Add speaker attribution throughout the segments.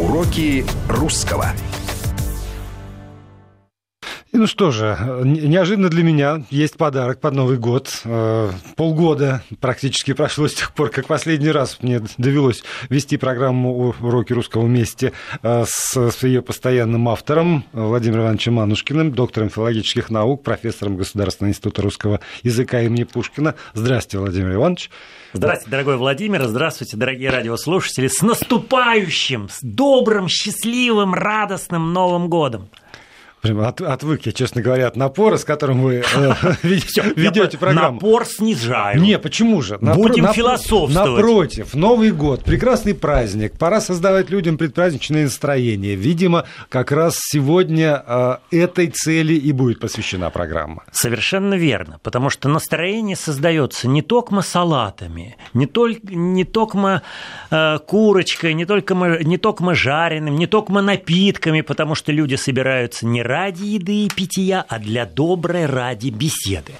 Speaker 1: Уроки русского.
Speaker 2: И ну что же, неожиданно для меня есть подарок под Новый год. Э, полгода практически прошло с тех пор, как последний раз мне довелось вести программу «Уроки русского вместе» э, с, с ее постоянным автором Владимиром Ивановичем Манушкиным, доктором филологических наук, профессором Государственного института русского языка имени Пушкина. Здравствуйте, Владимир Иванович.
Speaker 3: Здравствуйте, дорогой Владимир, здравствуйте, дорогие радиослушатели. С наступающим, с добрым, счастливым, радостным Новым годом!
Speaker 2: Прям от, отвык я, честно говоря, от напора, с которым вы э, ведете программу.
Speaker 3: Напор снижаю.
Speaker 2: Не, почему же?
Speaker 3: Будем философствовать.
Speaker 2: Напротив, Новый год, прекрасный праздник. Пора создавать людям предпраздничное настроение. Видимо, как раз сегодня э, этой цели и будет посвящена программа.
Speaker 3: Совершенно верно, потому что настроение создается не только салатами, не только, не только э, курочкой, не только, не только жареным, не только напитками, потому что люди собираются не ради еды и питья, а для доброй ради беседы.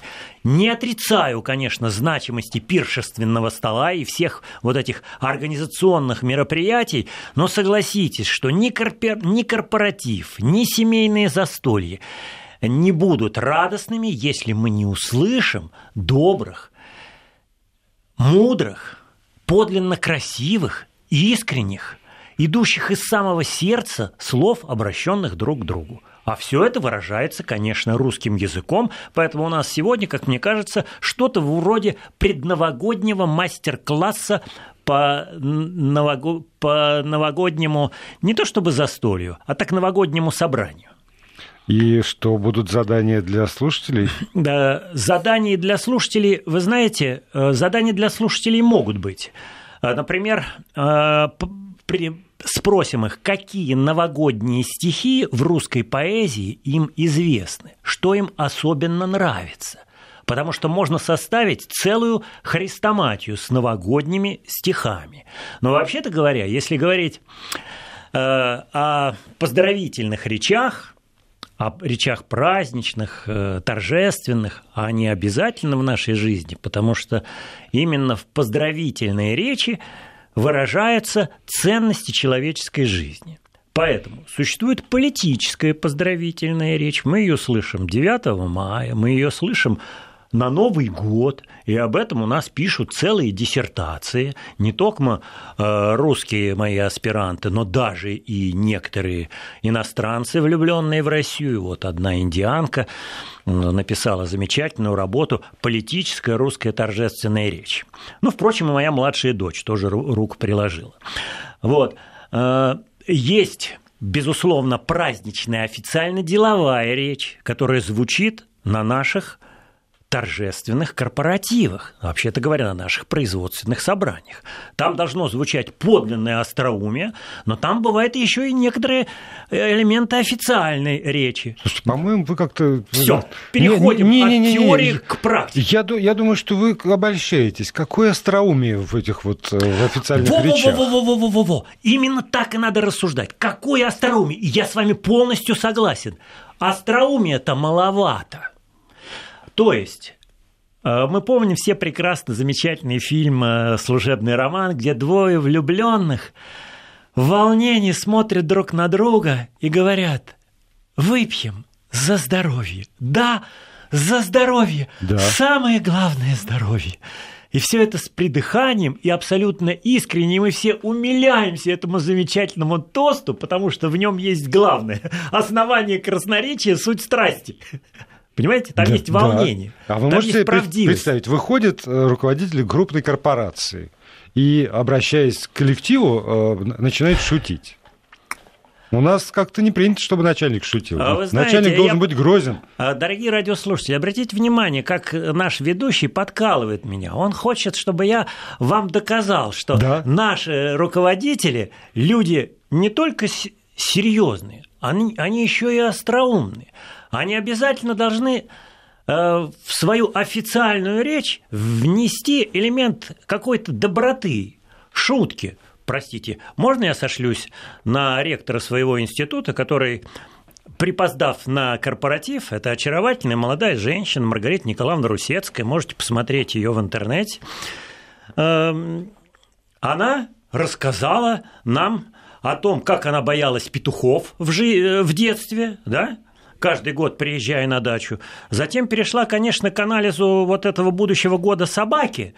Speaker 3: Не отрицаю, конечно, значимости пиршественного стола и всех вот этих организационных мероприятий, но согласитесь, что ни, корпор... ни корпоратив, ни семейные застолья не будут радостными, если мы не услышим добрых, мудрых, подлинно красивых, искренних, идущих из самого сердца слов, обращенных друг к другу. А все это выражается, конечно, русским языком, поэтому у нас сегодня, как мне кажется, что-то вроде предновогоднего мастер-класса по, нового... по новогоднему, не то чтобы застолью, а так новогоднему собранию.
Speaker 2: И что будут задания для слушателей?
Speaker 3: Да, задания для слушателей, вы знаете, э, задания для слушателей могут быть. Э, например, э, при спросим их, какие новогодние стихи в русской поэзии им известны, что им особенно нравится. Потому что можно составить целую хрестоматию с новогодними стихами. Но вообще-то говоря, если говорить э, о поздравительных речах, о речах праздничных, э, торжественных, а они обязательно в нашей жизни, потому что именно в поздравительные речи выражаются ценности человеческой жизни. Поэтому существует политическая поздравительная речь. Мы ее слышим 9 мая, мы ее слышим на Новый год, и об этом у нас пишут целые диссертации, не только э, русские мои аспиранты, но даже и некоторые иностранцы, влюбленные в Россию. Вот одна индианка написала замечательную работу «Политическая русская торжественная речь». Ну, впрочем, и моя младшая дочь тоже руку приложила. Вот. Э, есть безусловно, праздничная официально деловая речь, которая звучит на наших торжественных корпоративах, вообще-то говоря, на наших производственных собраниях. Там должно звучать подлинное остроумие, но там бывают еще и некоторые э, элементы официальной речи.
Speaker 2: Слушайте, по-моему, вы как-то...
Speaker 3: Все, переходим не, не, не, от теории к практике.
Speaker 2: Я, я думаю, что вы обольщаетесь. Какое остроумие в этих вот э, в официальных во, речах?
Speaker 3: Во-во-во-во-во-во! Именно так и надо рассуждать. Какое остроумие? Я с вами полностью согласен. Остроумия-то маловато. То есть э, мы помним все прекрасно замечательный фильм э, «Служебный роман», где двое влюбленных в волнении смотрят друг на друга и говорят «Выпьем за здоровье». Да, за здоровье. Да. Самое главное здоровье. И все это с придыханием и абсолютно искренне. И мы все умиляемся этому замечательному тосту, потому что в нем есть главное. Основание красноречия – суть страсти. Понимаете, там да, есть волнение.
Speaker 2: Да. А вы
Speaker 3: там
Speaker 2: можете представить, выходит э, руководитель крупной корпорации и, обращаясь к коллективу, э, начинает шутить. У нас как-то не принято, чтобы начальник шутил. А знаете, начальник должен я... быть грозен.
Speaker 3: А, дорогие радиослушатели, обратите внимание, как наш ведущий подкалывает меня. Он хочет, чтобы я вам доказал, что да. наши руководители люди не только серьезные, они, они еще и остроумные они обязательно должны э, в свою официальную речь внести элемент какой-то доброты, шутки. Простите, можно я сошлюсь на ректора своего института, который припоздав на корпоратив, это очаровательная молодая женщина Маргарита Николаевна Русецкая, можете посмотреть ее в интернете. Эм, она рассказала нам о том, как она боялась петухов в, жи- э, в детстве, да, каждый год приезжая на дачу. Затем перешла, конечно, к анализу вот этого будущего года собаки.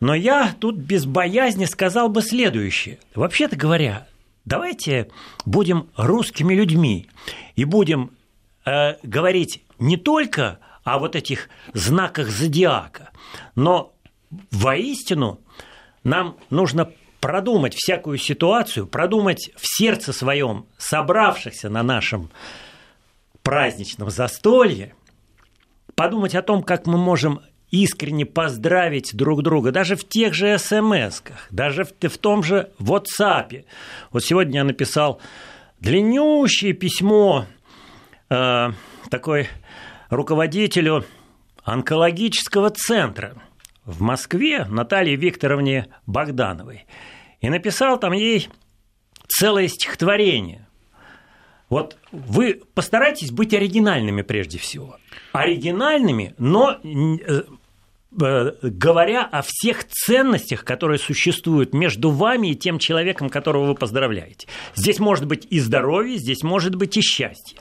Speaker 3: Но я тут без боязни сказал бы следующее. Вообще-то говоря, давайте будем русскими людьми и будем э, говорить не только о вот этих знаках зодиака, но воистину нам нужно продумать всякую ситуацию, продумать в сердце своем собравшихся на нашем праздничном застолье, подумать о том, как мы можем искренне поздравить друг друга, даже в тех же смс-ках, даже в, в том же WhatsApp. Вот сегодня я написал длиннющее письмо э, такой руководителю онкологического центра в Москве Наталье Викторовне Богдановой. И написал там ей целое стихотворение. Вот вы постарайтесь быть оригинальными прежде всего. Оригинальными, но э, Э, говоря о всех ценностях, которые существуют между вами и тем человеком, которого вы поздравляете. Здесь может быть и здоровье, здесь может быть и счастье.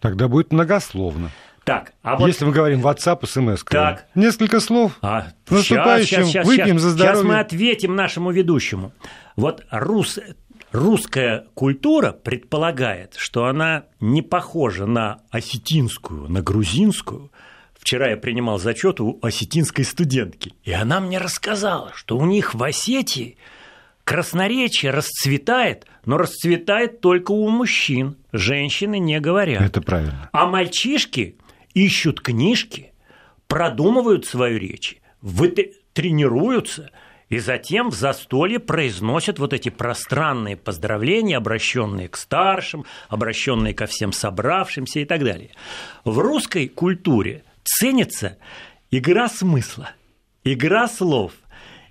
Speaker 2: Тогда будет многословно.
Speaker 3: Так,
Speaker 2: а вот... Если мы говорим WhatsApp, смс, так. несколько слов. А, наступающим
Speaker 3: сейчас, сейчас,
Speaker 2: выпьем
Speaker 3: сейчас,
Speaker 2: за здоровье.
Speaker 3: Сейчас мы ответим нашему ведущему. Вот рус... русская культура предполагает, что она не похожа на осетинскую, на грузинскую, Вчера я принимал зачет у осетинской студентки, и она мне рассказала, что у них в Осетии красноречие расцветает, но расцветает только у мужчин. Женщины не говорят.
Speaker 2: Это правильно.
Speaker 3: А мальчишки ищут книжки, продумывают свою речь, тренируются – и затем в застолье произносят вот эти пространные поздравления, обращенные к старшим, обращенные ко всем собравшимся и так далее. В русской культуре ценится игра смысла, игра слов,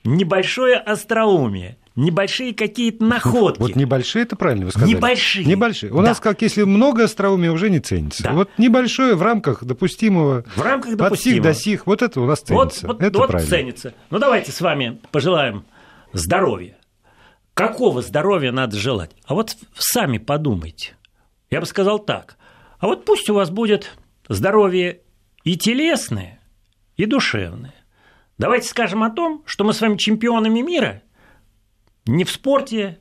Speaker 3: небольшое остроумие, небольшие какие-то находки.
Speaker 2: Вот небольшие, это правильно вы сказали.
Speaker 3: Небольшие.
Speaker 2: Небольшие. У да. нас, как если много остроумия, уже не ценится. Да. Вот небольшое в рамках допустимого.
Speaker 3: В рамках допустимого.
Speaker 2: От сих до сих, вот это у нас ценится.
Speaker 3: Вот, вот,
Speaker 2: это
Speaker 3: вот
Speaker 2: правильно.
Speaker 3: ценится. Ну, давайте с вами пожелаем здоровья. Какого здоровья надо желать? А вот сами подумайте. Я бы сказал так. А вот пусть у вас будет здоровье и телесные, и душевные. Давайте скажем о том, что мы с вами чемпионами мира ни в спорте,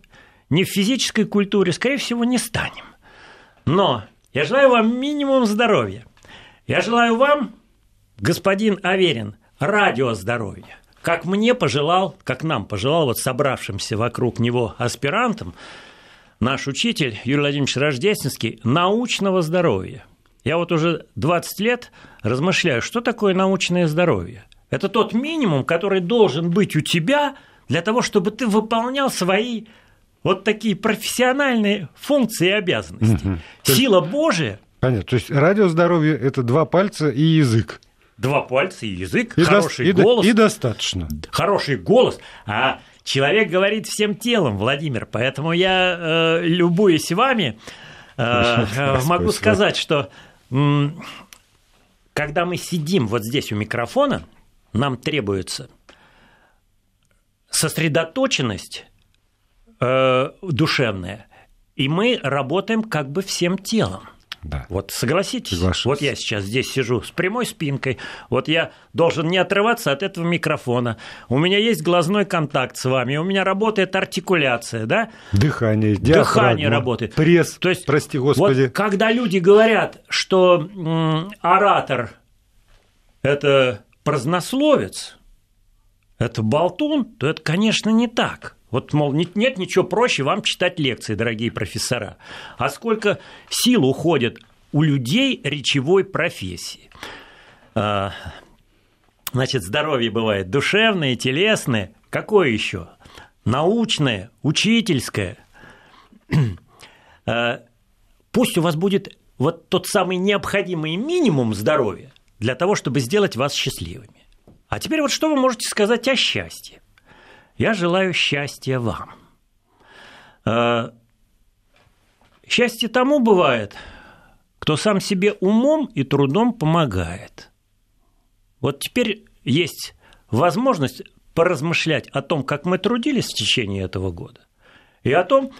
Speaker 3: ни в физической культуре, скорее всего, не станем. Но я желаю вам минимум здоровья. Я желаю вам, господин Аверин, радио здоровья. Как мне пожелал, как нам пожелал вот собравшимся вокруг него аспирантам, наш учитель Юрий Владимирович Рождественский, научного здоровья – я вот уже 20 лет размышляю, что такое научное здоровье. Это тот минимум, который должен быть у тебя для того, чтобы ты выполнял свои вот такие профессиональные функции и обязанности. Угу. Сила есть, Божия.
Speaker 2: Понятно. То есть радиоздоровье – это два пальца и язык.
Speaker 3: Два пальца и язык, и хороший до, голос.
Speaker 2: И, и достаточно.
Speaker 3: Хороший голос. А человек говорит всем телом, Владимир. Поэтому я, э, любуясь вами, э, могу сказать, что когда мы сидим вот здесь у микрофона, нам требуется сосредоточенность э, душевная, и мы работаем как бы всем телом. Да. Вот согласитесь, Соглашусь. вот я сейчас здесь сижу с прямой спинкой, вот я должен не отрываться от этого микрофона. У меня есть глазной контакт с вами, у меня работает артикуляция, да?
Speaker 2: Дыхание,
Speaker 3: Дыхание работает.
Speaker 2: Пресс, То есть, прости господи.
Speaker 3: Вот, когда люди говорят, что м, оратор – это празднословец, это болтун, то это, конечно, не так. Вот, мол, нет, нет ничего проще вам читать лекции, дорогие профессора. А сколько сил уходит у людей речевой профессии. А, значит, здоровье бывает душевное, телесное. Какое еще? Научное, учительское. А, пусть у вас будет вот тот самый необходимый минимум здоровья для того, чтобы сделать вас счастливыми. А теперь вот что вы можете сказать о счастье? Я желаю счастья вам. А, счастье тому бывает, кто сам себе умом и трудом помогает. Вот теперь есть возможность поразмышлять о том, как мы трудились в течение этого года, и о том,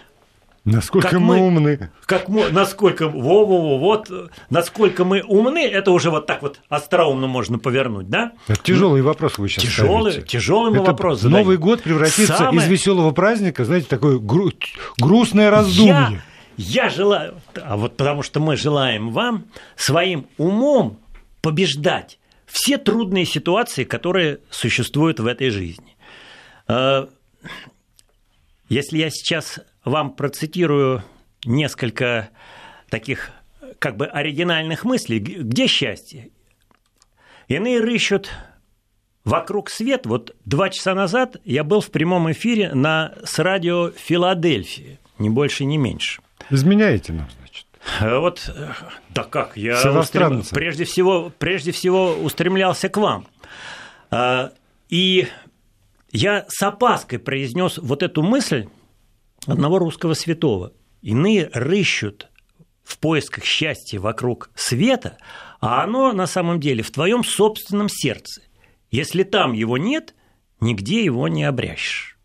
Speaker 2: Насколько как мы, мы умны.
Speaker 3: Как мы, насколько, во, во, во, вот, насколько мы умны, это уже вот так вот остроумно можно повернуть, да?
Speaker 2: Это тяжелый вопрос вы сейчас
Speaker 3: Тяжелый, ставите. тяжелый
Speaker 2: это
Speaker 3: вопрос.
Speaker 2: Задаете. Новый год превратится Самое... из веселого праздника, знаете, такое гру... грустное раздумье.
Speaker 3: Я, я желаю, а вот потому что мы желаем вам своим умом побеждать все трудные ситуации, которые существуют в этой жизни. Э, если я сейчас вам процитирую несколько таких как бы оригинальных мыслей, где счастье? Иные рыщут вокруг свет. Вот два часа назад я был в прямом эфире на, с радио Филадельфии, не больше, не меньше.
Speaker 2: Изменяете нам, значит?
Speaker 3: Э, вот, э, да как, я устрем... прежде, всего, прежде всего устремлялся к вам. И я с опаской произнес вот эту мысль одного русского святого. Иные рыщут в поисках счастья вокруг света, а оно на самом деле в твоем собственном сердце. Если там его нет, нигде его не обрящешь.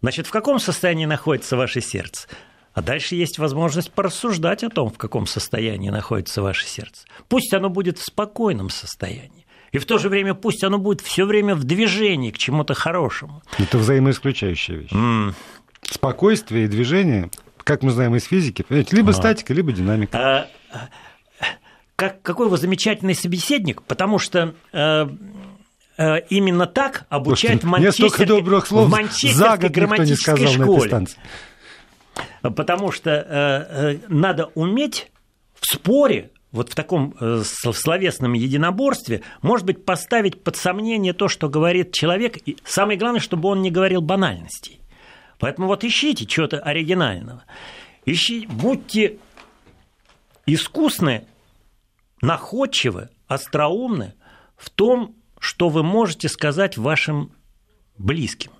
Speaker 3: Значит, в каком состоянии находится ваше сердце? А дальше есть возможность порассуждать о том, в каком состоянии находится ваше сердце. Пусть оно будет в спокойном состоянии. И в то же время пусть оно будет все время в движении к чему-то хорошему.
Speaker 2: Это взаимоисключающая вещь. Спокойствие и движение, как мы знаем из физики, либо а. статика, либо динамика. А,
Speaker 3: как, какой вы замечательный собеседник, потому что э, э, именно так обучают в, Манчестер...
Speaker 2: добрых слов в Манчестерской грамматической школе.
Speaker 3: Потому что э, э, надо уметь в споре вот в таком э, словесном единоборстве, может быть, поставить под сомнение то, что говорит человек. И самое главное, чтобы он не говорил банальностей. Поэтому вот ищите чего-то оригинального. Ищи, будьте искусны, находчивы, остроумны в том, что вы можете сказать вашим близким.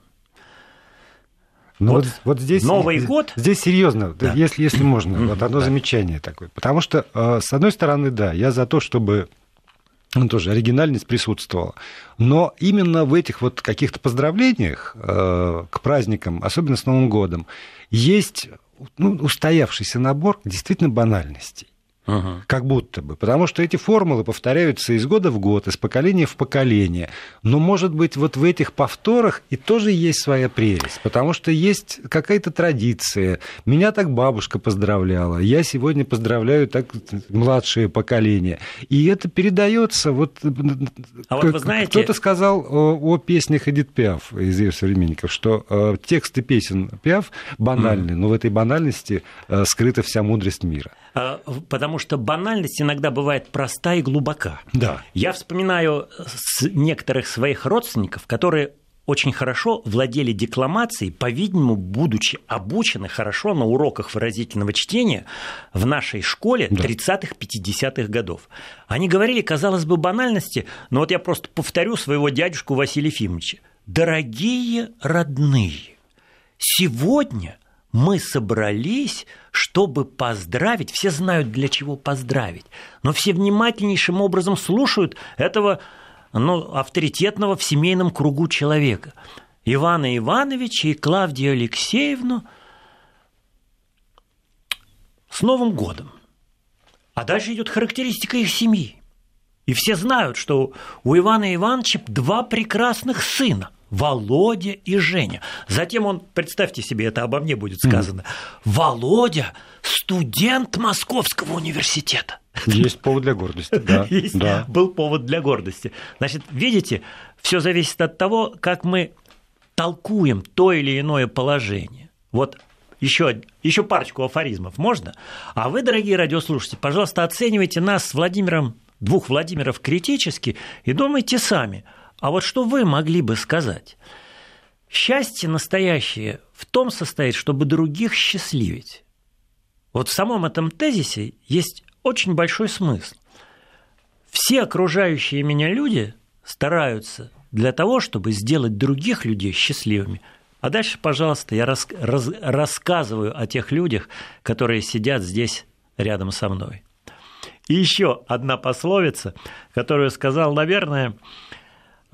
Speaker 2: Ну вот, вот, вот здесь Новый год. Здесь серьезно, да. если, если можно, вот одно замечание такое. Потому что, э, с одной стороны, да, я за то, чтобы ну, тоже оригинальность присутствовала. Но именно в этих вот каких-то поздравлениях э, к праздникам, особенно с Новым годом, есть ну, устоявшийся набор действительно банальностей. Ага. Как будто бы. Потому что эти формулы повторяются из года в год, из поколения в поколение. Но, может быть, вот в этих повторах и тоже есть своя прелесть. Потому что есть какая-то традиция. Меня так бабушка поздравляла. Я сегодня поздравляю так младшее поколение. И это передается. Вот, а вот вы знаете... Кто-то сказал о, о песнях Эдит Пиаф из ее современников, что э, тексты песен Пиаф банальны, mm. но в этой банальности э, скрыта вся мудрость мира.
Speaker 3: А, потому что банальность иногда бывает проста и глубока.
Speaker 2: Да.
Speaker 3: Я вспоминаю некоторых своих родственников, которые очень хорошо владели декламацией, по-видимому, будучи обучены хорошо на уроках выразительного чтения в нашей школе да. 30-х, 50-х годов. Они говорили, казалось бы, банальности, но вот я просто повторю своего дядюшку Василия Ефимовича. «Дорогие родные, сегодня мы собрались, чтобы поздравить, все знают, для чего поздравить, но все внимательнейшим образом слушают этого ну, авторитетного в семейном кругу человека. Ивана Ивановича и Клавдию Алексеевну с Новым годом. А дальше идет характеристика их семьи. И все знают, что у Ивана Ивановича два прекрасных сына. Володя и Женя. Затем он, представьте себе, это обо мне будет сказано, mm. Володя студент Московского университета.
Speaker 2: Есть повод для гордости, да.
Speaker 3: Есть,
Speaker 2: да.
Speaker 3: Был повод для гордости. Значит, видите, все зависит от того, как мы толкуем то или иное положение. Вот еще, еще парочку афоризмов можно? А вы, дорогие радиослушатели, пожалуйста, оценивайте нас с Владимиром, двух Владимиров критически и думайте сами – а вот что вы могли бы сказать? Счастье настоящее в том состоит, чтобы других счастливить. Вот в самом этом тезисе есть очень большой смысл. Все окружающие меня люди стараются для того, чтобы сделать других людей счастливыми. А дальше, пожалуйста, я рас, раз, рассказываю о тех людях, которые сидят здесь рядом со мной. И еще одна пословица, которую сказал, наверное,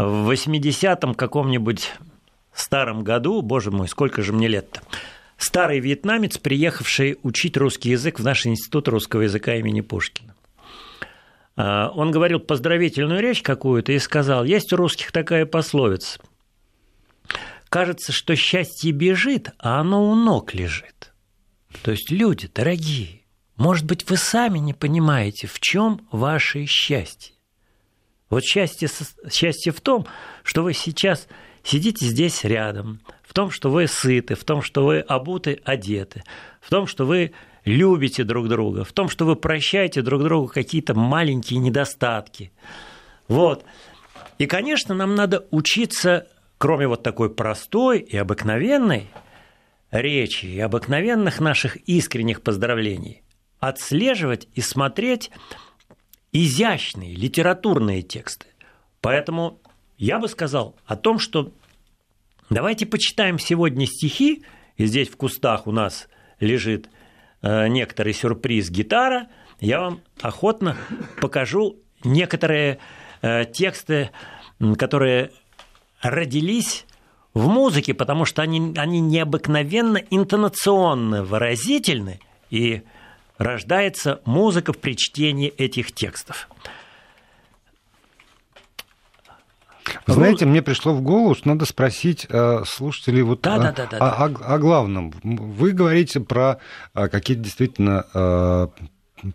Speaker 3: в 80-м каком-нибудь старом году, боже мой, сколько же мне лет-то, старый вьетнамец, приехавший учить русский язык в наш институт русского языка имени Пушкина. А, он говорил поздравительную речь какую-то и сказал, есть у русских такая пословица. Кажется, что счастье бежит, а оно у ног лежит. То есть, люди дорогие, может быть, вы сами не понимаете, в чем ваше счастье. Вот счастье, счастье в том, что вы сейчас сидите здесь рядом, в том, что вы сыты, в том, что вы обуты, одеты, в том, что вы любите друг друга, в том, что вы прощаете друг другу какие-то маленькие недостатки. Вот. И, конечно, нам надо учиться, кроме вот такой простой и обыкновенной речи и обыкновенных наших искренних поздравлений, отслеживать и смотреть изящные литературные тексты. Поэтому я бы сказал о том, что давайте почитаем сегодня стихи, и здесь в кустах у нас лежит э, некоторый сюрприз гитара, я вам охотно покажу некоторые э, тексты, которые родились в музыке, потому что они, они необыкновенно интонационно выразительны, и рождается музыка при чтении этих текстов.
Speaker 2: Вы знаете, мне пришло в голову, что надо спросить э, слушателей вот
Speaker 3: да,
Speaker 2: о,
Speaker 3: да, да, да,
Speaker 2: о, о, о главном. Вы говорите про э, какие-то действительно э,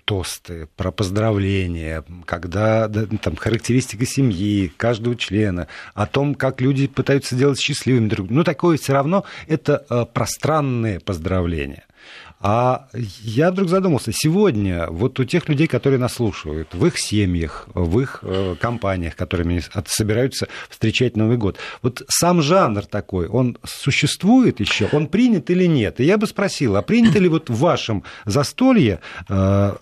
Speaker 2: тосты, про поздравления, когда да, там характеристика семьи, каждого члена, о том, как люди пытаются делать счастливыми друг друга. Ну, такое все равно это пространные поздравления. А я вдруг задумался, сегодня вот у тех людей, которые нас слушают, в их семьях, в их э, компаниях, которыми собираются встречать Новый год, вот сам жанр такой, он существует еще, он принят или нет? И я бы спросил, а принято ли вот в вашем застолье э,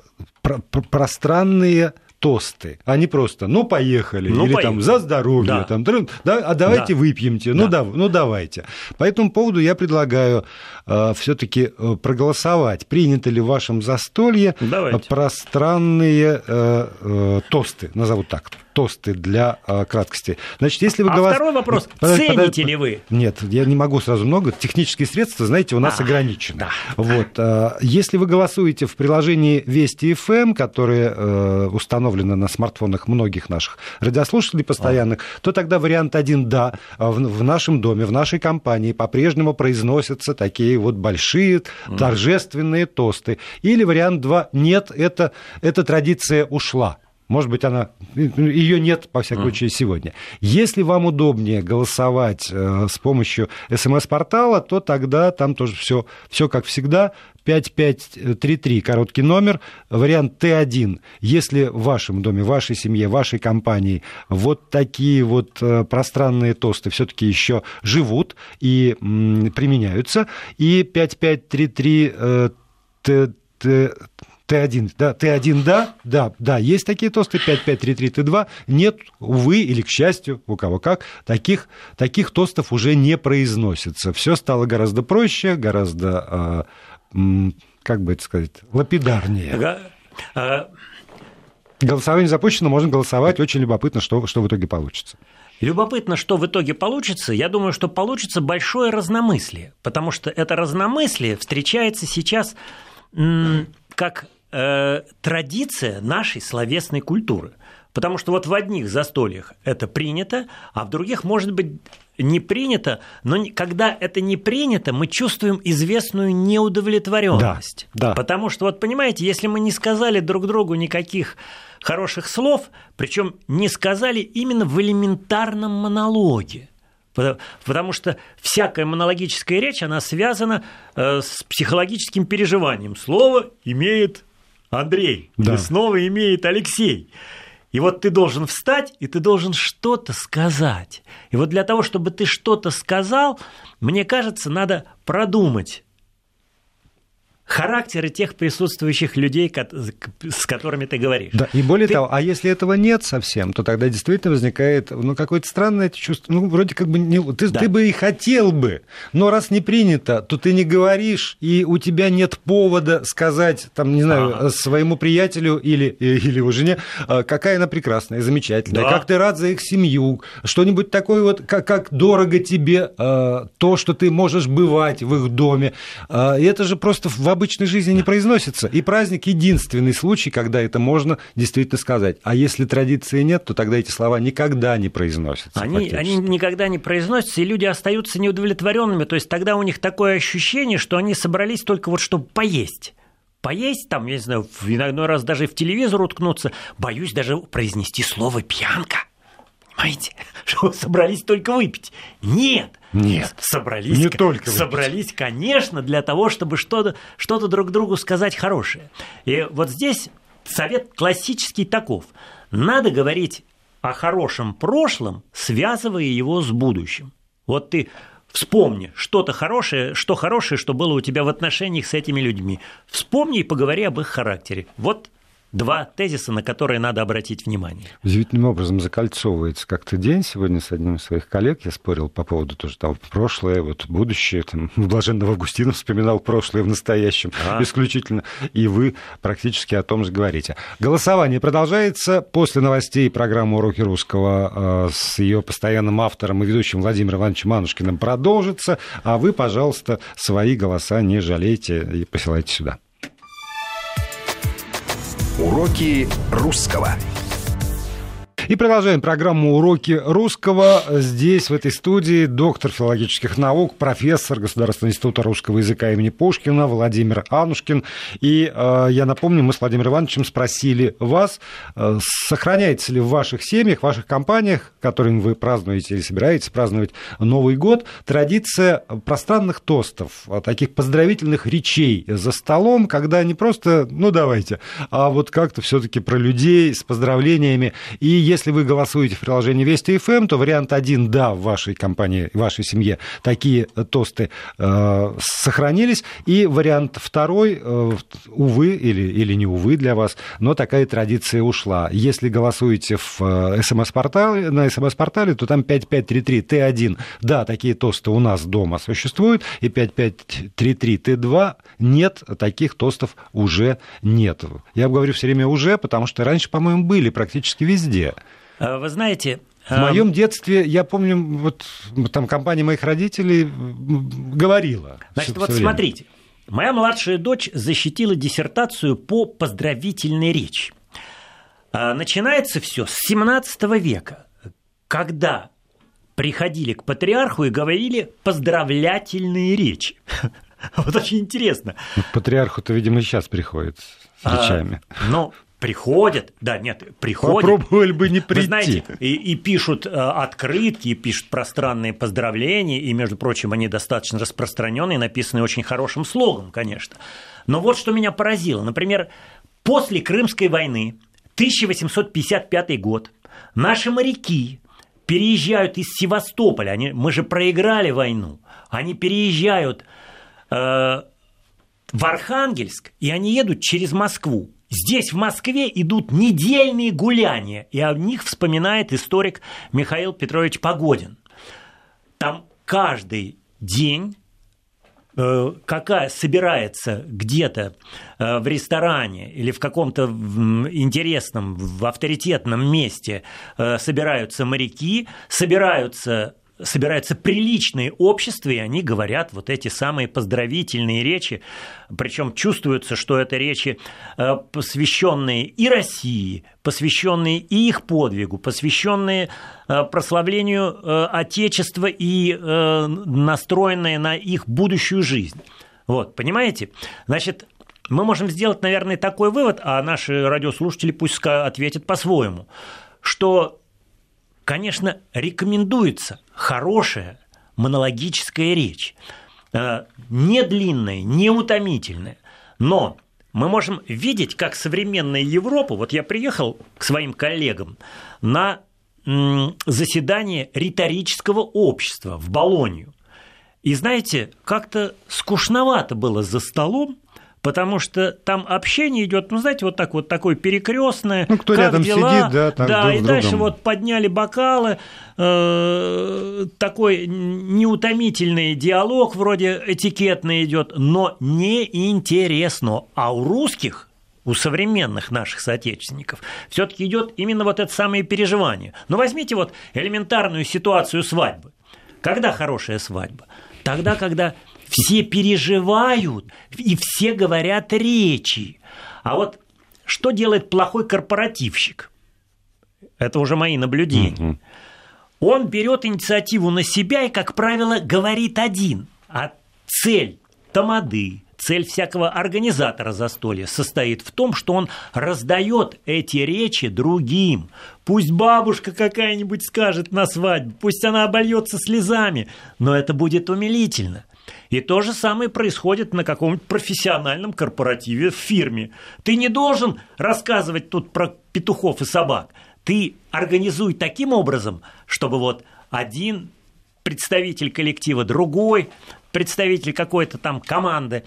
Speaker 2: пространные тосты, а не просто «ну, поехали», ну, или поехали. там «за здоровье», да. там, да, «а давайте да. выпьемте», ну, да. да, ну, давайте. По этому поводу я предлагаю э, все таки э, проголосовать, принято ли в вашем застолье давайте. пространные э, э, тосты, назову так, тосты для э, краткости.
Speaker 3: Значит, если вы а голос... второй вопрос, подожди, цените подожди, ли вы?
Speaker 2: Нет, я не могу сразу много. Технические средства, знаете, у нас а, ограничены. Да. Вот, э, если вы голосуете в приложении Вести FM, которое э, установлено на смартфонах многих наших радиослушателей постоянных, а. то тогда вариант один «да». В, в нашем доме, в нашей компании по-прежнему произносятся такие вот большие торжественные тосты. Или вариант два «нет, это, эта традиция ушла». Может быть, она ее нет, по всякому случаю, сегодня. Если вам удобнее голосовать э, с помощью смс-портала, то тогда там тоже все, все как всегда. 5533, короткий номер, вариант Т1. Если в вашем доме, в вашей семье, вашей компании вот такие вот э, пространные тосты все-таки еще живут и применяются, и 5533 Т Т1, да, Т1, да, да, да, есть такие тосты, 5533 Т2, нет, увы, или к счастью, у кого как, таких, таких тостов уже не произносится. Все стало гораздо проще, гораздо, э, как бы это сказать, лапидарнее. А, Голосование запущено, можно голосовать, очень любопытно, что, что в итоге получится.
Speaker 3: Любопытно, что в итоге получится. Я думаю, что получится большое разномыслие, потому что это разномыслие встречается сейчас как э, традиция нашей словесной культуры. Потому что вот в одних застольях это принято, а в других, может быть, не принято, но когда это не принято, мы чувствуем известную неудовлетворенность. Да, да. Потому что, вот понимаете, если мы не сказали друг другу никаких хороших слов, причем не сказали именно в элементарном монологе, Потому что всякая монологическая речь, она связана э, с психологическим переживанием. Слово имеет Андрей, да. слово имеет Алексей. И вот ты должен встать, и ты должен что-то сказать. И вот для того, чтобы ты что-то сказал, мне кажется, надо продумать характеры тех присутствующих людей, с которыми ты говоришь.
Speaker 2: Да, и более ты... того, а если этого нет совсем, то тогда действительно возникает ну, какое-то странное чувство. Ну, вроде как бы не... ты, да. ты бы и хотел бы, но раз не принято, то ты не говоришь, и у тебя нет повода сказать, там, не знаю, ага. своему приятелю или, или его жене, а, какая она прекрасная, замечательная, да. как ты рад за их семью, что-нибудь такое вот, как, как дорого тебе а, то, что ты можешь бывать в их доме. И это же просто в обычной жизни не произносится. И праздник единственный случай, когда это можно действительно сказать. А если традиции нет, то тогда эти слова никогда не произносятся.
Speaker 3: Они, они никогда не произносятся, и люди остаются неудовлетворенными. То есть тогда у них такое ощущение, что они собрались только вот чтобы поесть поесть, там, я не знаю, иногда раз даже в телевизор уткнуться, боюсь даже произнести слово «пьянка». Понимаете? Что собрались только выпить. Нет.
Speaker 2: Нет.
Speaker 3: Собрались,
Speaker 2: не только выпить.
Speaker 3: собрались, конечно, для того, чтобы что-то что друг другу сказать хорошее. И вот здесь совет классический таков. Надо говорить о хорошем прошлом, связывая его с будущим. Вот ты Вспомни что-то хорошее, что хорошее, что было у тебя в отношениях с этими людьми. Вспомни и поговори об их характере. Вот два тезиса, на которые надо обратить внимание.
Speaker 2: Удивительным образом закольцовывается как-то день. Сегодня с одним из своих коллег я спорил по поводу тоже того прошлое, вот будущее. Там, Блаженного Августина вспоминал прошлое в настоящем а. исключительно. И вы практически о том же говорите. Голосование продолжается. После новостей программы «Уроки русского» э, с ее постоянным автором и ведущим Владимиром Ивановичем Манушкиным продолжится. А вы, пожалуйста, свои голоса не жалейте и посылайте сюда.
Speaker 1: Уроки русского.
Speaker 2: И продолжаем программу «Уроки русского». Здесь, в этой студии, доктор филологических наук, профессор Государственного института русского языка имени Пушкина Владимир Анушкин. И э, я напомню, мы с Владимиром Ивановичем спросили вас, э, сохраняется ли в ваших семьях, в ваших компаниях, которыми вы празднуете или собираетесь праздновать Новый год, традиция пространных тостов, таких поздравительных речей за столом, когда не просто, ну давайте, а вот как-то все-таки про людей с поздравлениями. И если вы голосуете в приложении Вести ФМ, эм, то вариант один, да, в вашей компании, в вашей семье такие тосты э, сохранились. И вариант второй, э, увы или, или не увы для вас, но такая традиция ушла. Если голосуете в э, СМС-портале, на СМС-портале, то там 5533 Т1. Да, такие тосты у нас дома существуют, и 5533 Т2 нет, таких тостов уже нет. Я говорю все время уже, потому что раньше, по-моему, были практически везде.
Speaker 3: Э, вы знаете,
Speaker 2: в моем эм, детстве, я помню, вот там компания моих родителей говорила.
Speaker 3: Значит, вот время. смотрите, моя младшая дочь защитила диссертацию по поздравительной речи. А, начинается все с 17 века, когда приходили к патриарху и говорили поздравлятельные речи. Вот очень интересно.
Speaker 2: Ну, патриарху-то, видимо, сейчас приходит с а, речами.
Speaker 3: А, ну, приходят, да, нет, приходят.
Speaker 2: Попробовали бы не прийти. Вы знаете,
Speaker 3: и, и пишут э, открытки, и пишут пространные поздравления, и, между прочим, они достаточно распространенные, написаны очень хорошим слогом, конечно. Но вот что меня поразило. Например, после Крымской войны, 1855 год, наши моряки переезжают из Севастополя, они, мы же проиграли войну, они переезжают э, в Архангельск, и они едут через Москву. Здесь, в Москве, идут недельные гуляния, и о них вспоминает историк Михаил Петрович Погодин. Там каждый день э, какая собирается где-то э, в ресторане или в каком-то интересном, в авторитетном месте э, собираются моряки, собираются собираются приличные общества, и они говорят вот эти самые поздравительные речи, причем чувствуется, что это речи, э, посвященные и России, посвященные и их подвигу, посвященные э, прославлению э, Отечества и настроенные на их будущую жизнь. Вот, понимаете? Значит, мы можем сделать, наверное, такой вывод, а наши радиослушатели пусть ответят по-своему, что конечно, рекомендуется хорошая монологическая речь. Э, не длинная, не утомительная. Но мы можем видеть, как современная Европа, вот я приехал к своим коллегам на заседание риторического общества в Болонью. И знаете, как-то скучновато было за столом, потому что там общение идет, ну, знаете, вот так вот такое перекрестное.
Speaker 2: Ну, кто
Speaker 3: как
Speaker 2: рядом
Speaker 3: дела?
Speaker 2: сидит, да, так
Speaker 3: Да,
Speaker 2: друг
Speaker 3: и дальше
Speaker 2: другом.
Speaker 3: вот подняли бокалы, э, такой неутомительный диалог вроде этикетный идет, но неинтересно. А у русских у современных наших соотечественников все-таки идет именно вот это самое переживание. Но возьмите вот элементарную ситуацию свадьбы. Когда хорошая свадьба? Тогда, когда все переживают и все говорят речи. А вот что делает плохой корпоративщик? Это уже мои наблюдения. Он берет инициативу на себя и, как правило, говорит один. А цель тамады, цель всякого организатора застолья состоит в том, что он раздает эти речи другим. Пусть бабушка какая-нибудь скажет на свадьбе, пусть она обольется слезами, но это будет умилительно. И то же самое происходит на каком-нибудь профессиональном корпоративе в фирме. Ты не должен рассказывать тут про петухов и собак. Ты организуй таким образом, чтобы вот один представитель коллектива, другой представитель какой-то там команды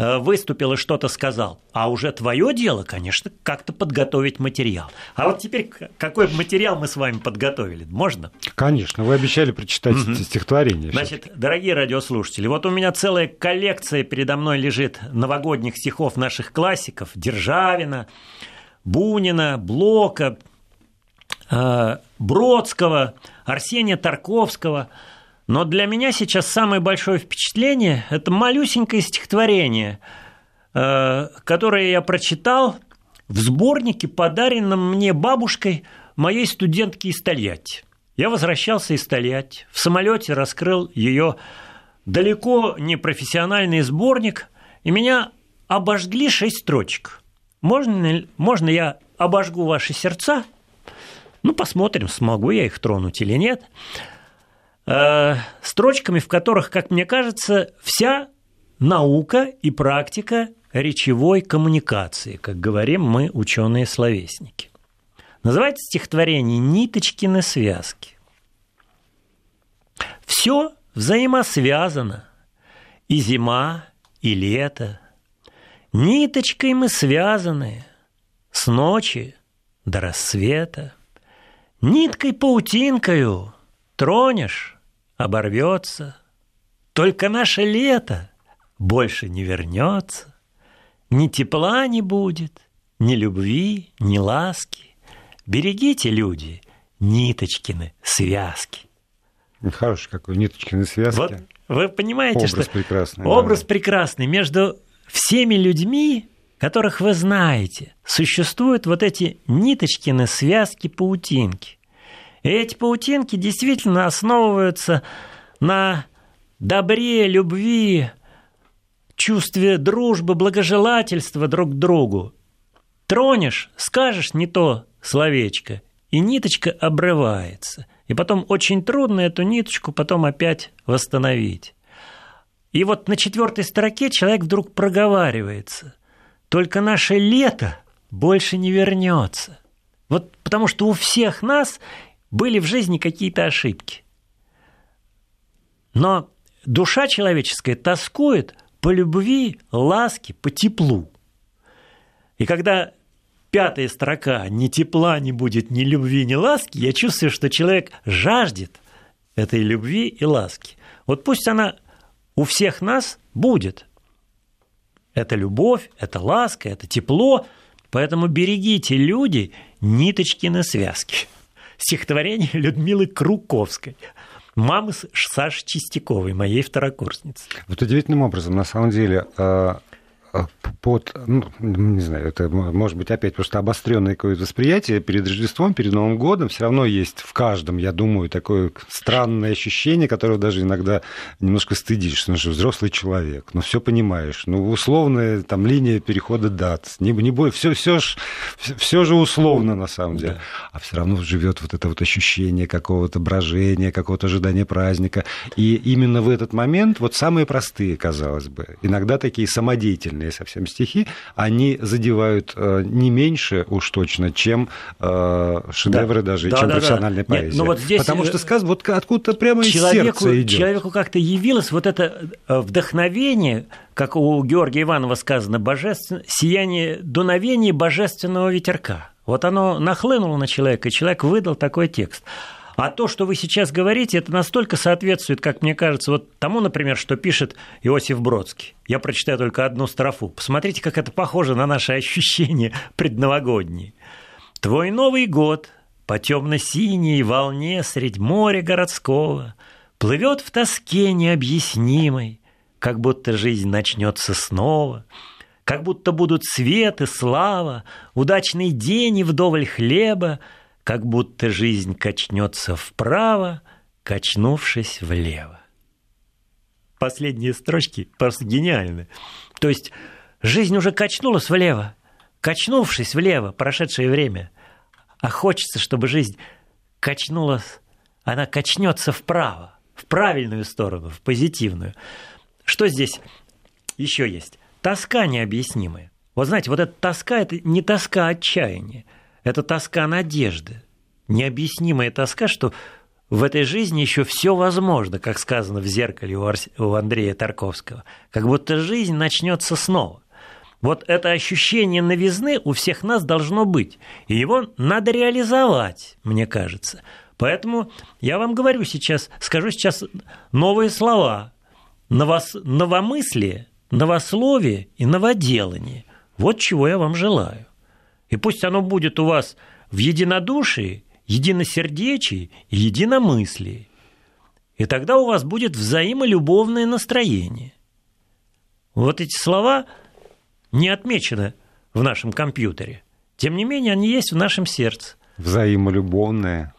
Speaker 3: выступил и что-то сказал. А уже твое дело, конечно, как-то подготовить материал. А вот теперь какой материал мы с вами подготовили? Можно?
Speaker 2: Конечно, вы обещали прочитать эти стихотворения.
Speaker 3: Значит, дорогие радиослушатели, вот у меня целая коллекция передо мной лежит новогодних стихов наших классиков Державина, Бунина, Блока, э, Бродского, Арсения Тарковского. Но для меня сейчас самое большое впечатление – это малюсенькое стихотворение, э, которое я прочитал в сборнике, подаренном мне бабушкой моей студентки из Тольятти. Я возвращался из Тольятти, в самолете раскрыл ее далеко не профессиональный сборник, и меня обожгли шесть строчек. Можно, можно я обожгу ваши сердца? Ну, посмотрим, смогу я их тронуть или нет. Э, Строчками, в которых, как мне кажется, вся наука и практика речевой коммуникации, как говорим мы, ученые-словесники. Называется стихотворение «Ниточкины связки». Все взаимосвязано. И зима, и лето. Ниточкой мы связаны с ночи до рассвета. Ниткой-паутинкою тронешь, оборвется. Только наше лето больше не вернется. Ни тепла не будет, ни любви, ни ласки. Берегите, люди, ниточкины связки.
Speaker 2: Хороший какой, ниточкины связки.
Speaker 3: Вот вы понимаете,
Speaker 2: Образ
Speaker 3: что
Speaker 2: прекрасный,
Speaker 3: образ
Speaker 2: да.
Speaker 3: прекрасный между всеми людьми, которых вы знаете, существуют вот эти ниточкины связки паутинки. Эти паутинки действительно основываются на добре, любви, чувстве дружбы, благожелательства друг к другу. Тронешь, скажешь не то словечко, и ниточка обрывается. И потом очень трудно эту ниточку потом опять восстановить. И вот на четвертой строке человек вдруг проговаривается. Только наше лето больше не вернется. Вот потому что у всех нас были в жизни какие-то ошибки. Но душа человеческая тоскует по любви, ласке, по теплу. И когда пятая строка «ни тепла не будет, ни любви, ни ласки», я чувствую, что человек жаждет этой любви и ласки. Вот пусть она у всех нас будет. Это любовь, это ласка, это тепло. Поэтому берегите, люди, ниточки на связке. Стихотворение Людмилы Круковской, мамы Саши Чистяковой, моей второкурсницы.
Speaker 2: Вот удивительным образом, на самом деле, э, под, ну, не знаю, это может быть опять просто обостренное какое-то восприятие. Перед Рождеством, перед Новым годом, все равно есть в каждом, я думаю, такое странное ощущение, которое даже иногда немножко стыдишь, ну что взрослый человек, ну все понимаешь, ну условная там линия перехода дат, не, не бой, все, все, ж, все же условно на самом деле,
Speaker 3: Да.
Speaker 2: а все равно живет вот это вот ощущение какого-то брожения, какого-то ожидания праздника, и именно в этот момент вот самые простые, казалось бы, иногда такие самодеятельные банальные совсем стихи, они задевают э, не меньше уж точно, чем э, шедевры да. даже, да, чем да, профессиональная да. поэзия. Нет, ну вот здесь Потому что сказ вот откуда-то прямо человеку, из сердца идет.
Speaker 3: Человеку как-то явилось вот это вдохновение, как у Георгия Иванова сказано, божественно, сияние дуновения божественного ветерка. Вот оно нахлынуло на человека, и человек выдал такой текст. А то, что вы сейчас говорите, это настолько соответствует, как мне кажется, вот тому, например, что пишет Иосиф Бродский. Я прочитаю только одну строфу. Посмотрите, как это похоже на наши ощущения предновогодние. «Твой Новый год по темно-синей волне средь моря городского плывет в тоске необъяснимой, как будто жизнь начнется снова, как будто будут свет и слава, удачный день и вдоволь хлеба, как будто жизнь качнется вправо, качнувшись влево. Последние строчки просто гениальны. То есть жизнь уже качнулась влево, качнувшись влево, прошедшее время. А хочется, чтобы жизнь качнулась, она качнется вправо, в правильную сторону, в позитивную. Что здесь еще есть? Тоска необъяснимая. Вот знаете, вот эта тоска – это не тоска отчаяния – это тоска надежды, необъяснимая тоска, что в этой жизни еще все возможно, как сказано в зеркале у, Андрея Тарковского, как будто жизнь начнется снова. Вот это ощущение новизны у всех нас должно быть, и его надо реализовать, мне кажется. Поэтому я вам говорю сейчас, скажу сейчас новые слова. Новос... Новомыслие, новословие и новоделание. Вот чего я вам желаю. И пусть оно будет у вас в единодушии, единосердечии и единомыслии. И тогда у вас будет взаимолюбовное настроение. Вот эти слова не отмечены в нашем компьютере. Тем не менее, они есть в нашем сердце.
Speaker 2: Взаимолюбовное.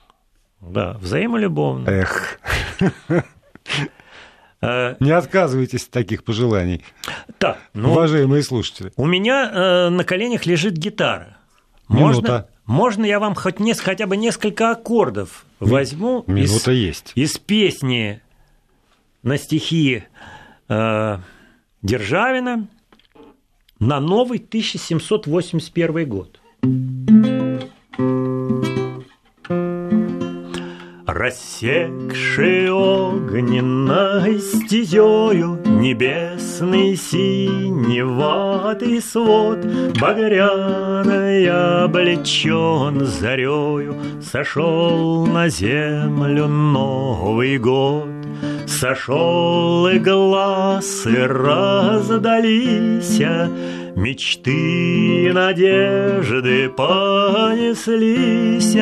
Speaker 3: Да, взаимолюбовное.
Speaker 2: Эх. Э, не отказывайтесь от таких пожеланий. Так, ну, уважаемые слушатели.
Speaker 3: У меня э, на коленях лежит гитара. Можно, можно я вам хоть нес, хотя бы несколько аккордов возьму
Speaker 2: Минута
Speaker 3: из,
Speaker 2: есть.
Speaker 3: из песни на стихи э, Державина на новый 1781 год. Рассекший огненной стезею Небесный синеватый свод Багряной облечен зарею Сошел на землю Новый год. Сошел и глаз, и раздались Мечты и надежды понеслись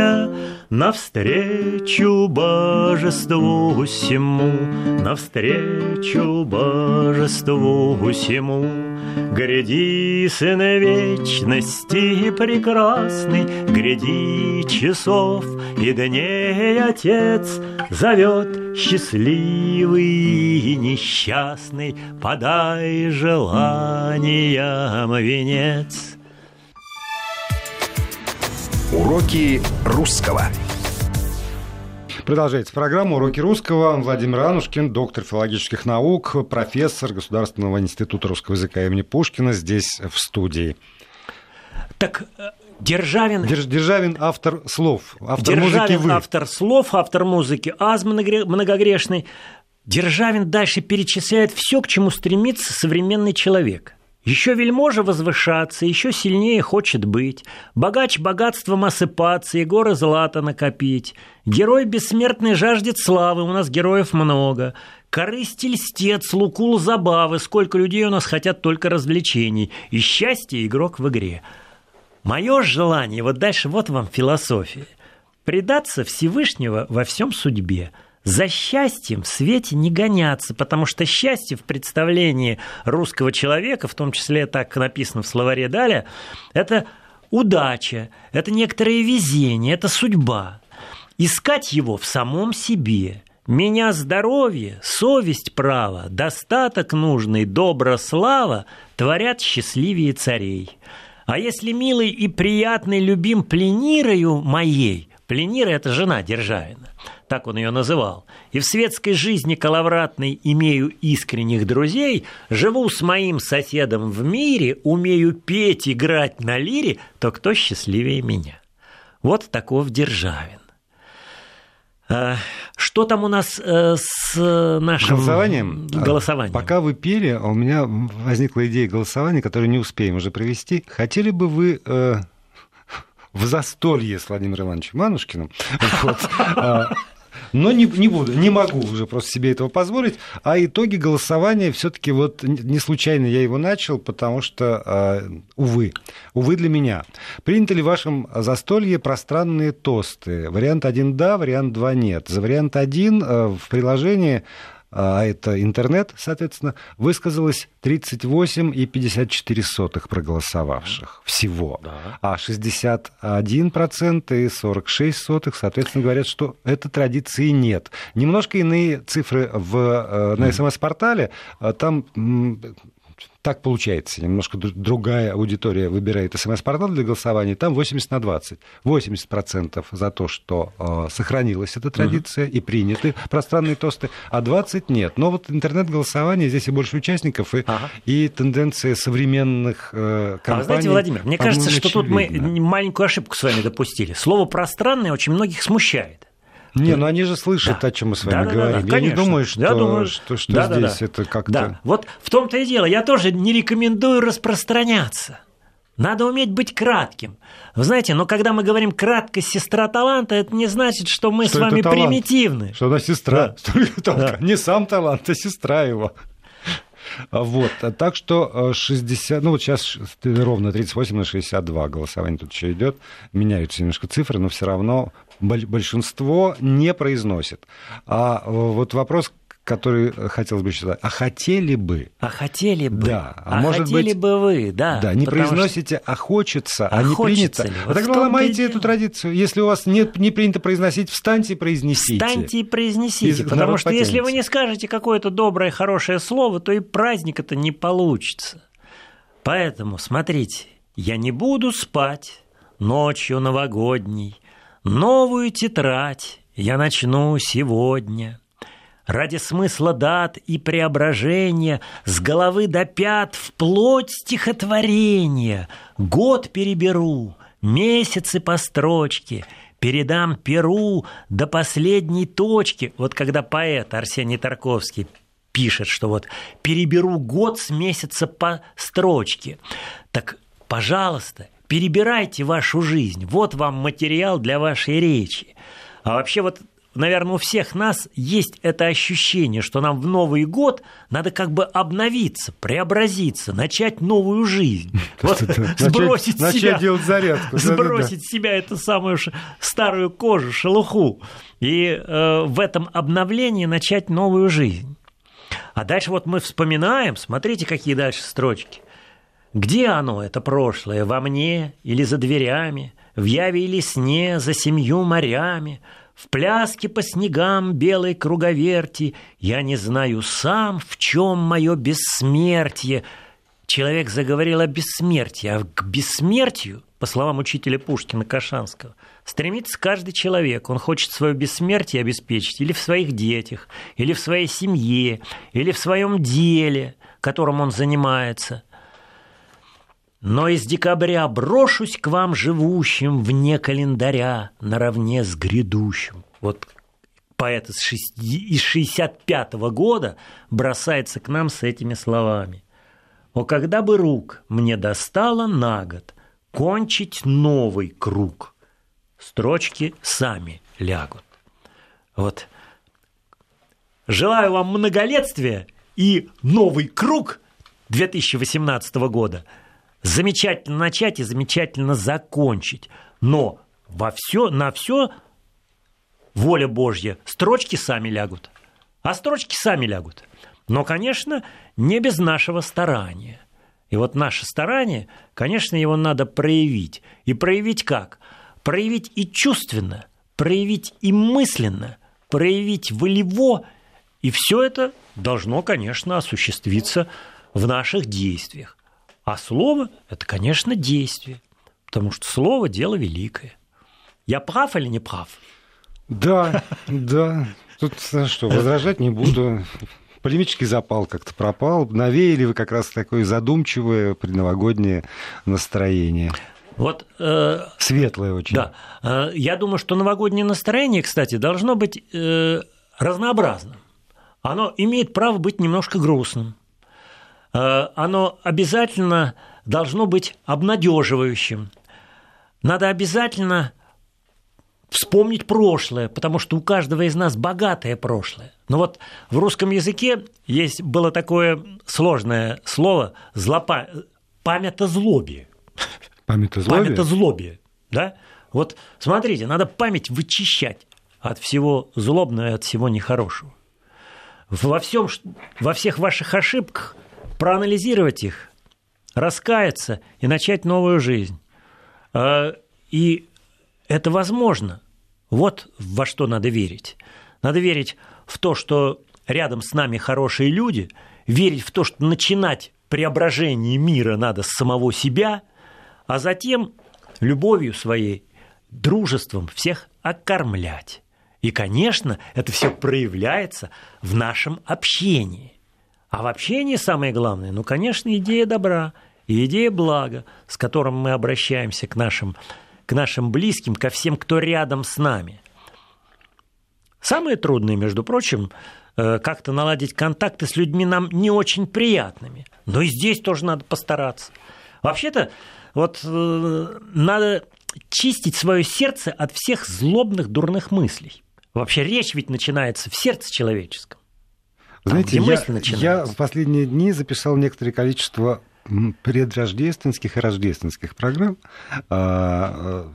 Speaker 3: Навстречу божеству всему, навстречу божеству всему. Гряди, сын вечности прекрасный, Гряди часов и дней Отец Зовет счастливый и несчастный, Подай желаниям венец.
Speaker 1: Уроки русского.
Speaker 2: Продолжается программа «Уроки русского». Владимир Анушкин, доктор филологических наук, профессор Государственного института русского языка имени Пушкина, здесь в студии.
Speaker 3: Так э, Державин...
Speaker 2: Державин автор слов,
Speaker 3: автор Державин музыки вы. автор слов, автор музыки аз многогрешный. Державин дальше перечисляет все, к чему стремится современный человек. Еще вельможа возвышаться, еще сильнее хочет быть, Богач богатством осыпаться и горы злата накопить. Герой бессмертный жаждет славы, у нас героев много. Корысть льстец, лукул забавы, сколько людей у нас хотят только развлечений. И счастье игрок в игре. Мое желание, вот дальше вот вам философия. Предаться Всевышнего во всем судьбе – за счастьем в свете не гоняться, потому что счастье в представлении русского человека, в том числе так написано в словаре Даля, это удача, это некоторое везение, это судьба. Искать его в самом себе. Меня здоровье, совесть право, достаток нужный, добро слава творят счастливее царей. А если милый и приятный любим пленирою моей, пленира – это жена Державина – так он ее называл, и в светской жизни коловратной имею искренних друзей, живу с моим соседом в мире, умею петь, играть на лире, то кто счастливее меня? Вот таков Державин. А, что там у нас э, с нашим
Speaker 2: голосованием?
Speaker 3: голосованием?
Speaker 2: Пока вы пели, у меня возникла идея голосования, которую не успеем уже провести. Хотели бы вы э, в застолье с Владимиром Ивановичем Манушкиным вот, а, но не, не буду, не могу уже просто себе этого позволить. А итоги голосования все-таки вот не случайно я его начал, потому что, а, увы, увы для меня. Приняты ли в вашем застолье пространные тосты? Вариант 1 да, вариант 2 нет. За вариант 1 а, в приложении а это интернет, соответственно, высказалось 38,54 проголосовавших всего. Да. А 61% и 46, соответственно, говорят, что этой традиции нет. Немножко иные цифры в, э, на СМС-портале. Там так получается. Немножко другая аудитория выбирает смс-портал для голосования. Там 80 на 20. 80% за то, что э, сохранилась эта традиция угу. и приняты пространные тосты, а 20 нет. Но вот интернет-голосование, здесь и больше участников, и, ага. и тенденция современных э, компаний... А вы
Speaker 3: знаете, Владимир, мне кажется, что тут мы маленькую ошибку с вами допустили. Слово «пространное» очень многих смущает.
Speaker 2: Не, ну они же слышат, да. о чем мы с вами да, говорим. Да, да, я не думаю, что, я думаю, что, что да, здесь да, да. это как-то... Да.
Speaker 3: Вот в том-то и дело. Я тоже не рекомендую распространяться. Надо уметь быть кратким. Вы знаете, но когда мы говорим краткость сестра таланта, это не значит, что мы что с вами примитивны.
Speaker 2: Что она сестра. Да. да. Не сам талант, а сестра его. Вот, так что 60, э, ну вот сейчас ровно 38 на 62 голосование тут еще идет, меняются немножко цифры, но все равно большинство не произносит. А э, вот вопрос, который хотелось бы задать. А хотели бы?
Speaker 3: А хотели бы?
Speaker 2: Да.
Speaker 3: А, а может хотели быть, бы вы, да.
Speaker 2: Да, не произносите, что... а хочется, а, а не принято. Ли? Вот тогда ломайте эту традицию. Если у вас нет, не принято произносить, встаньте и произнесите.
Speaker 3: Встаньте и произнесите, потому что потянется. если вы не скажете какое-то доброе, хорошее слово, то и праздник это не получится. Поэтому, смотрите, я не буду спать ночью новогодней, Новую тетрадь я начну сегодня. Ради смысла дат и преображения С головы до пят вплоть стихотворения Год переберу, месяцы по строчке Передам перу до последней точки. Вот когда поэт Арсений Тарковский пишет, что вот переберу год с месяца по строчке. Так, пожалуйста, перебирайте вашу жизнь. Вот вам материал для вашей речи. А вообще вот наверное, у всех нас есть это ощущение, что нам в Новый год надо как бы обновиться, преобразиться, начать новую жизнь. Вот сбросить себя,
Speaker 2: начать делать зарядку.
Speaker 3: Сбросить себя эту самую старую кожу, шелуху. И э, в этом обновлении начать новую жизнь. А дальше вот мы вспоминаем, смотрите, какие дальше строчки. Где оно, это прошлое, во мне или за дверями, в яве или сне, за семью морями, в пляске по снегам белой круговерти, я не знаю сам, в чем мое бессмертие. Человек заговорил о бессмертии, а к бессмертию, по словам учителя Пушкина Кашанского, стремится каждый человек. Он хочет свое бессмертие обеспечить или в своих детях, или в своей семье, или в своем деле, которым он занимается – но из декабря брошусь к вам живущим вне календаря, наравне с грядущим. Вот поэт из 65 -го года бросается к нам с этими словами. О, когда бы рук мне достало на год кончить новый круг, строчки сами лягут. Вот. Желаю вам многолетствия и новый круг 2018 года – замечательно начать и замечательно закончить. Но во все, на все воля Божья, строчки сами лягут. А строчки сами лягут. Но, конечно, не без нашего старания. И вот наше старание, конечно, его надо проявить. И проявить как? Проявить и чувственно, проявить и мысленно, проявить волево. И все это должно, конечно, осуществиться в наших действиях. А слово – это, конечно, действие, потому что слово – дело великое. Я прав или не прав?
Speaker 2: Да, да. Тут что, возражать не буду. Полемический запал как-то пропал. Навеяли вы как раз такое задумчивое предновогоднее настроение.
Speaker 3: Вот, э,
Speaker 2: Светлое очень.
Speaker 3: Да. Э, я думаю, что новогоднее настроение, кстати, должно быть э, разнообразным. Оно имеет право быть немножко грустным. Э, оно обязательно должно быть обнадеживающим. Надо обязательно вспомнить прошлое, потому что у каждого из нас богатое прошлое. Но вот в русском языке есть было такое сложное слово злопа... память о злобе.
Speaker 2: Память о злобе?
Speaker 3: Память о злобе, да? Вот смотрите, надо память вычищать от всего злобного и от всего нехорошего. Во, всем, во всех ваших ошибках проанализировать их, раскаяться и начать новую жизнь. А, и это возможно. Вот во что надо верить. Надо верить в то, что рядом с нами хорошие люди, верить в то, что начинать преображение мира надо с самого себя, а затем любовью своей, дружеством всех окормлять. И, конечно, это все проявляется в нашем общении. А в общении самое главное, ну, конечно, идея добра и идея блага, с которым мы обращаемся к нашим к нашим близким, ко всем, кто рядом с нами. Самое трудное, между прочим, э, как-то наладить контакты с людьми нам не очень приятными. Но и здесь тоже надо постараться. Вообще-то, вот э, надо чистить свое сердце от всех злобных, дурных мыслей. Вообще речь ведь начинается в сердце человеческом.
Speaker 2: Знаете, я, я в последние дни записал некоторое количество предрождественских и рождественских программ, а,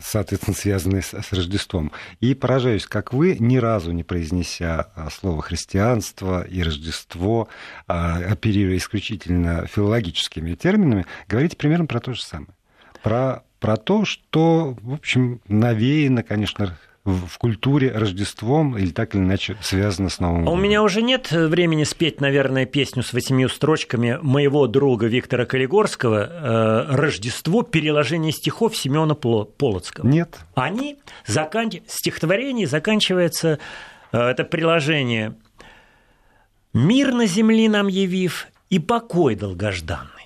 Speaker 2: соответственно, связанные с Рождеством. И поражаюсь, как вы, ни разу не произнеся а, слово христианство и Рождество, а, оперируя исключительно филологическими терминами, говорите примерно про то же самое. Про, про то, что, в общем, навеяно, конечно, в культуре Рождеством или так или иначе связано с Новым
Speaker 3: годом. А у меня уже нет времени спеть, наверное, песню с восемью строчками моего друга Виктора Калигорского э, «Рождество. Переложение стихов Семена Полоцкого».
Speaker 2: Нет.
Speaker 3: Они, закан... стихотворение заканчивается, э, это приложение «Мир на земле нам явив и покой долгожданный».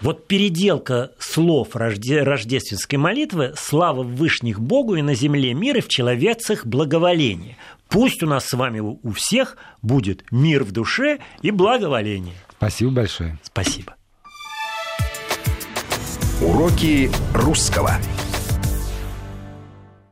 Speaker 3: Вот переделка слов рождественской молитвы «Слава Вышних Богу и на земле мир и в человецах благоволение». Пусть у нас с вами у всех будет мир в душе и благоволение.
Speaker 2: Спасибо большое.
Speaker 3: Спасибо.
Speaker 1: Уроки русского.